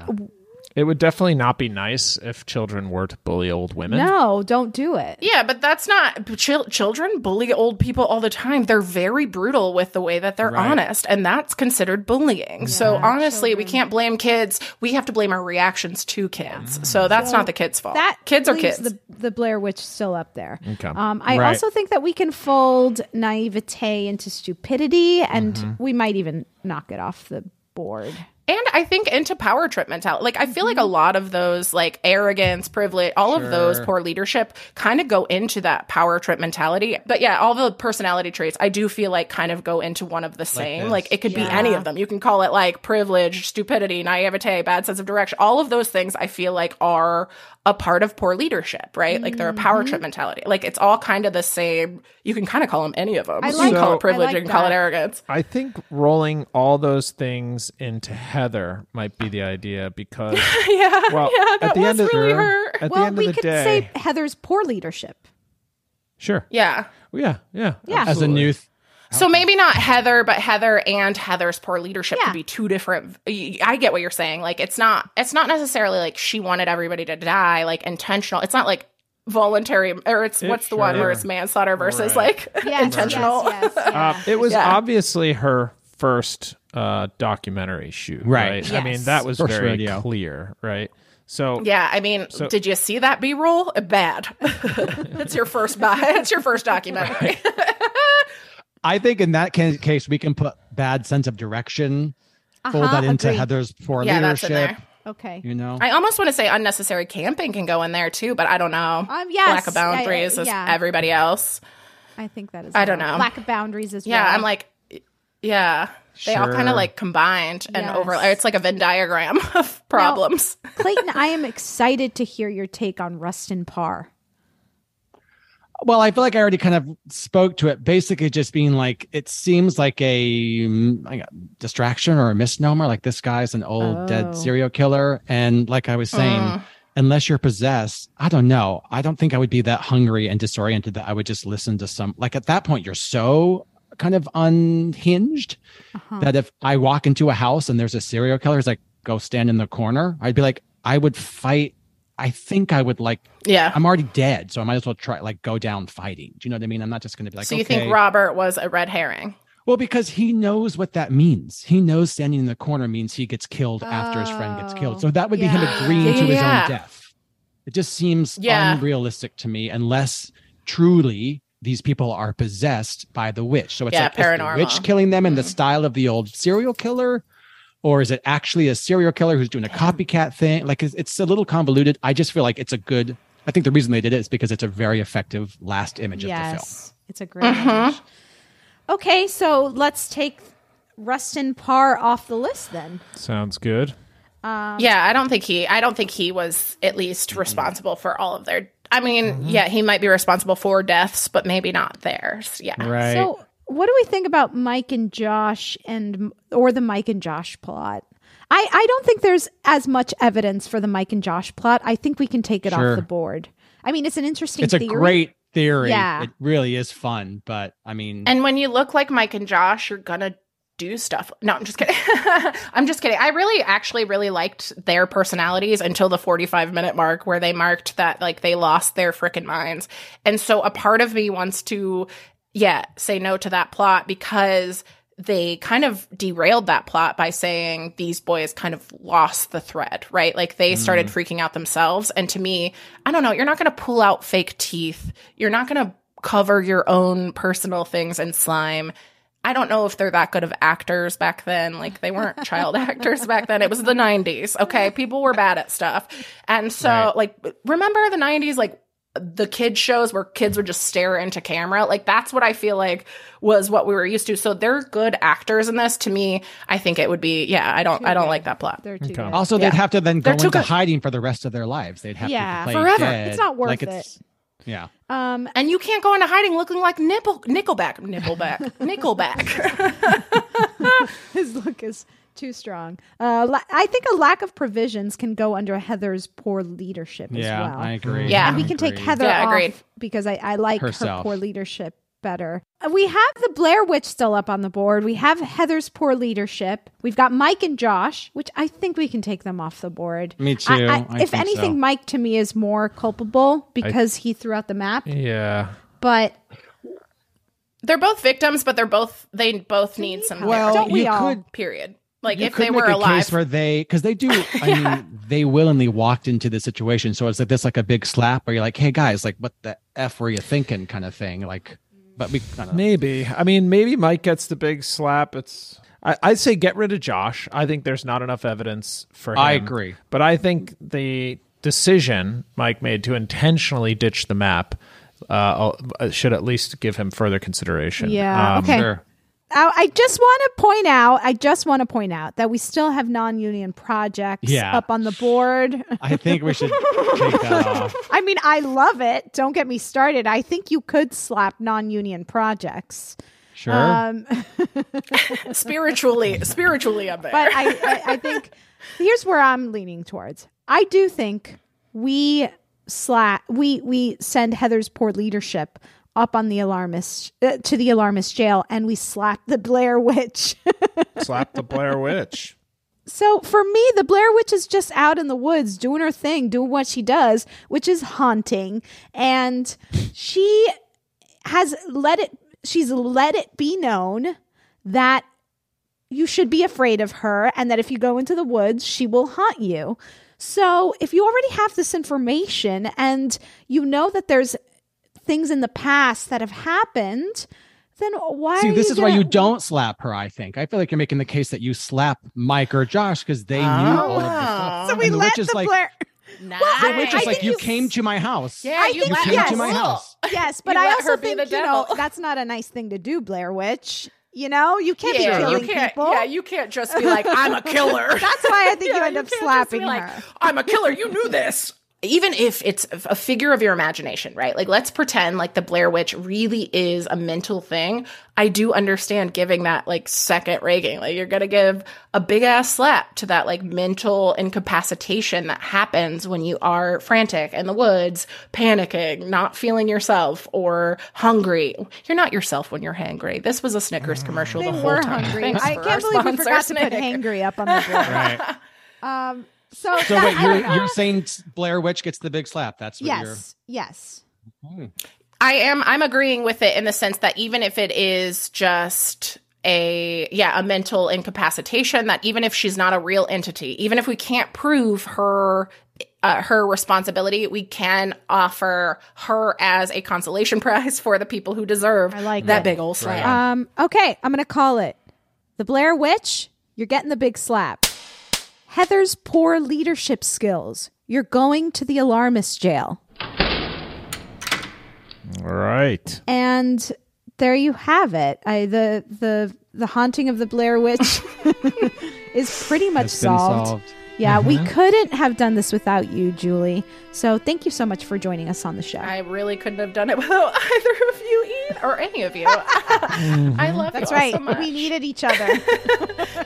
It would definitely not be nice if children were to bully old women. no, don't do it. Yeah, but that's not chil- children bully old people all the time. They're very brutal with the way that they're Right. honest, and that's considered bullying. so honestly, we can't blame kids. We have to blame our reactions to kids. So that's So not the kids' fault. That kids are kids. The, the Blair Witch still up there. Okay. Um, I Right. also think that we can fold naivete into stupidity, and Mm-hmm. we might even knock it off the board. And I think into power trip mentality. Like I feel like a mm-hmm. lot of those like arrogance, privilege, all of those poor leadership kind of go into that power trip mentality. But yeah, all the personality traits I do feel like kind of go into one of the same. this. Like, it could be any of them. You can call it like privilege, stupidity, naivete, bad sense of direction. All of those things I feel like are a part of poor leadership, right? Like they're a power Mm-hmm. trip mentality. Like it's all kind of the same. You can kind of call them any of them. I you like can call it privilege, I you like can call it arrogance. I think rolling all those things into Heather might be the idea because yeah, well, yeah, that at the was end of really the her. at the end we of the could day, say Heather's poor leadership. sure, Yeah. Well, yeah, yeah, Yeah. As a absolutely. new, th- So maybe not Heather, but Heather and Heather's poor leadership Yeah. could be two different. I get what you're saying. Like it's not. It's not necessarily like she wanted everybody to die. Like intentional. It's not like voluntary or it's It- wust the one where it's manslaughter versus Right. like Yes, intentional. yes, yes, yeah. Uh, it was Yeah. obviously her first uh, documentary shoot, Right. right? I mean, that was First very rodeo. clear, right? So Yeah, I mean, So- did you see that B roll? Bad. That's your first buy. That's your first documentary. I think in that case, we can put bad sense of direction, fold Uh-huh, that into agreed. Heather's poor Yeah, that's in leadership. Okay. You know, I almost want to say unnecessary camping can go in there too, but I don't know. Um, yes, Lack of boundaries I- I- is yeah. everybody else. I think that is. I don't well. know. Lack of boundaries as Yeah, well. I'm like, yeah, they all kind of like combined and Yes. over. It's like a Venn diagram of problems. Clayton, I am excited to hear your take on Rustin Parr. Well, I feel like I already kind of spoke to it. Basically, just being like, it seems like a, mm, like a distraction or a misnomer. Like this guy's an old Oh. dead serial killer, and like I was saying, Mm. unless you're possessed, I don't know. I don't think I would be that hungry and disoriented that I would just listen to some. Like at that point, you're so kind of unhinged Uh-huh. that if I walk into a house and there's a serial killer, it's like go stand in the corner. I'd be like, I would fight. I think I would like. Yeah. I'm already dead, so I might as well try like go down fighting. Do you know what I mean? I'm not just going to be like. so you okay. think Robert was a red herring? Well, because he knows what that means. He knows standing in the corner means he gets killed after his friend gets killed. So that would be him yeah. agreeing to his Yeah. own death. It just seems Yeah. unrealistic to me, unless truly these people are possessed by the witch. So it's Yeah, like is the paranormal. witch killing them in Mm-hmm. the style of the old serial killer, or is it actually a serial killer who's doing a copycat thing? Like it's, it's a little convoluted. I just feel like it's a good. I think the reason they did it is because it's a very effective last image of the film. Yes, it's a great image. Okay, so let's take Rustin Parr off the list then. sounds good. Um, Yeah, I don't think he. I don't think he was at least responsible for all of their. I mean, yeah, he might be responsible for deaths, but maybe not theirs. Yeah. Right. So, what do we think about Mike and Josh and or the Mike and Josh plot? I I don't think there's as much evidence for the Mike and Josh plot. I think we can take it Sure. off the board. I mean, it's an interesting. It's a theory. great theory. Yeah. It really is fun, but I mean, And when you look like Mike and Josh, you're gonna do stuff. No, I'm just kidding. I'm just kidding. I really, actually, really liked their personalities until the 45 minute mark where they marked that like they lost their freaking minds. And so a part of me wants to, yeah, say no to that plot because they kind of derailed that plot by saying these boys kind of lost the thread, right? Like they mm-hmm. started freaking out themselves. And to me, I don't know, you're not going to pull out fake teeth. You're not going to cover your own personal things in slime. I don't know if they're that good of actors back then. Like they weren't child actors back then. It was the 90s. Okay. People were bad at stuff. And so, Right. like, remember the 90s? Like, the kid shows where kids would just stare into camera. Like that's what I feel like was what we were used to. So they're good actors in this. To me, I think it would be yeah, I don't I don't like that plot. They're too good. also they'd have to then go into good. hiding for the rest of their lives. They'd have Yeah, to play forever. dead. It's not worth like it. It's, yeah. Um, And you can't go into hiding looking like nipple Nickelback. Nickelback. Nickelback. his look is too strong. Uh, la- I think a lack of provisions can go under Heather's poor leadership as Yeah, well. I agree. Yeah. and we can take. Heather Yeah, off agreed. because I, I like her poor leadership better. Uh, We have the Blair Witch still up on the board. We have Heather's poor leadership. We've got Mike and Josh, which I think we can take them off the board. Me too. I- I if think anything, so. Mike to me is more culpable because he threw out the map. Yeah. But they're both victims, but they're both they both need some Well, Don't we you all? could period. Like you if could they make were a alive. case where they because they do. I mean, they willingly walked into the situation, so it's like this like a big slap where you're like, "Hey guys, like what the f were you thinking?" kind of thing. Like, but we I don't. Maybe. I mean, maybe Mike gets the big slap. It's. I, I'd say get rid of Josh. I think there's not enough evidence for him. I agree. But I think the decision Mike made to intentionally ditch the map uh, should at least give him further consideration. Yeah, Um, okay. Sure. I I just want to point out, I just want to point out that we still have non-union projects Yeah. up on the board. I think we should take that off. I mean, I love it. Don't get me started. I think you could slap non-union projects. Sure. Um, spiritually spiritually up there. but I, I, I think here's where I'm leaning towards. I do think we slap we we send Heather's poor leadership up on the alarmist uh, to the alarmist jail, and we slap the Blair Witch. slap the Blair Witch. So for me, the Blair Witch is just out in the woods doing her thing, doing what she does, which is haunting. And she has let it she's let it be known that you should be afraid of her and that if you go into the woods, she will haunt you. So, if you already have this information and you know that there's things in the past that have happened, then why See, this is why gonna- you don't slap her. I think. I feel like you're making the case that you slap Mike or Josh because they knew oh. all of this stuff. So we And the let witch is the like, Blair. Nice. the witch I is like, you you- came to my house. Yeah, I you, think let came yes. to my house. Yes, but I also think the you know that's not a nice thing to do, Blair Witch. You know, you can't yeah, be killing you can't. people. Yeah, you can't just be like, "I'm a killer." That's why I think you Yeah, end up slapping be like, her. I'm a killer. You knew this. Even if it's a figure of your imagination, right? Like, let's pretend like the Blair Witch really is a mental thing. I do understand giving that like second rating. Like, you're going to give a big ass slap to that like mental incapacitation that happens when you are frantic in the woods, panicking, not feeling yourself, or hungry. You're not yourself when you're hangry. This was a Snickers commercial They the whole were time. hungry. Thanks I can't our believe we forgot to put Snickers. hangry up on the board. Right. Um, so, So that- wait, you're you're saying Blair Witch gets the big slap? That's what yes, yes. you're. I am I'm agreeing with it in the sense that even if it is just a yeah, a mental incapacitation that even if she's not a real entity, even if we can't prove her uh, her responsibility, we can offer her as a consolation prize for the people who deserve I like that it. big old slap. Um, okay, I'm going to call it. The Blair Witch, you're getting the big slap. Heather's poor leadership skills, you're going to the alarmist jail. All right. And there you have it. I, the the the haunting of the Blair Witch is pretty much solved. solved. Yeah, we Mhm. couldn't have done this without you, Julie. So thank you so much for joining us on the show. I really couldn't have done it without either of you, Ian, or any of you. I love That's you all right. so much. we needed each other.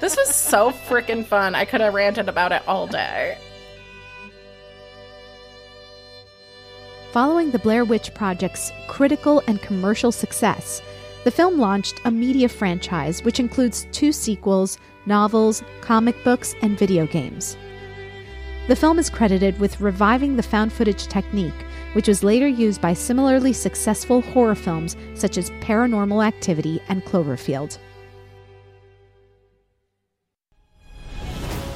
This was so freaking fun. I could have ranted about it all day. Following the Blair Witch Project's critical and commercial success, the film launched a media franchise which includes two sequels, novels, comic books, and video games. The film is credited with reviving the found footage technique, which was later used by similarly successful horror films such as Paranormal Activity and Cloverfield.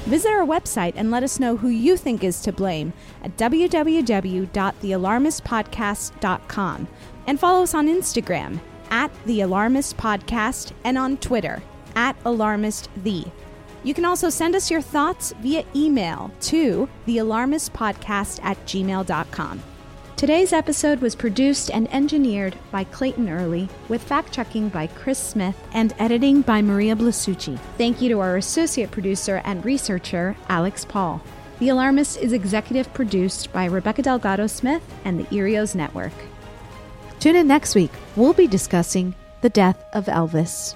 Visit our website and let us know who you think is to blame at www.thealarmistpodcast.com and follow us on Instagram at The Alarmist Podcast and on Twitter at AlarmistThe. You can also send us your thoughts via email to thealarmistpodcast at gmail.com. Today's episode was produced and engineered by Clayton Early, with fact checking by Chris Smith and editing by Maria Blasucci. Thank you to our associate producer and researcher, Alex Paul. The Alarmist is executive produced by Rebecca Delgado Smith and the Earios Network. Tune in next week. We'll be discussing the death of Elvis.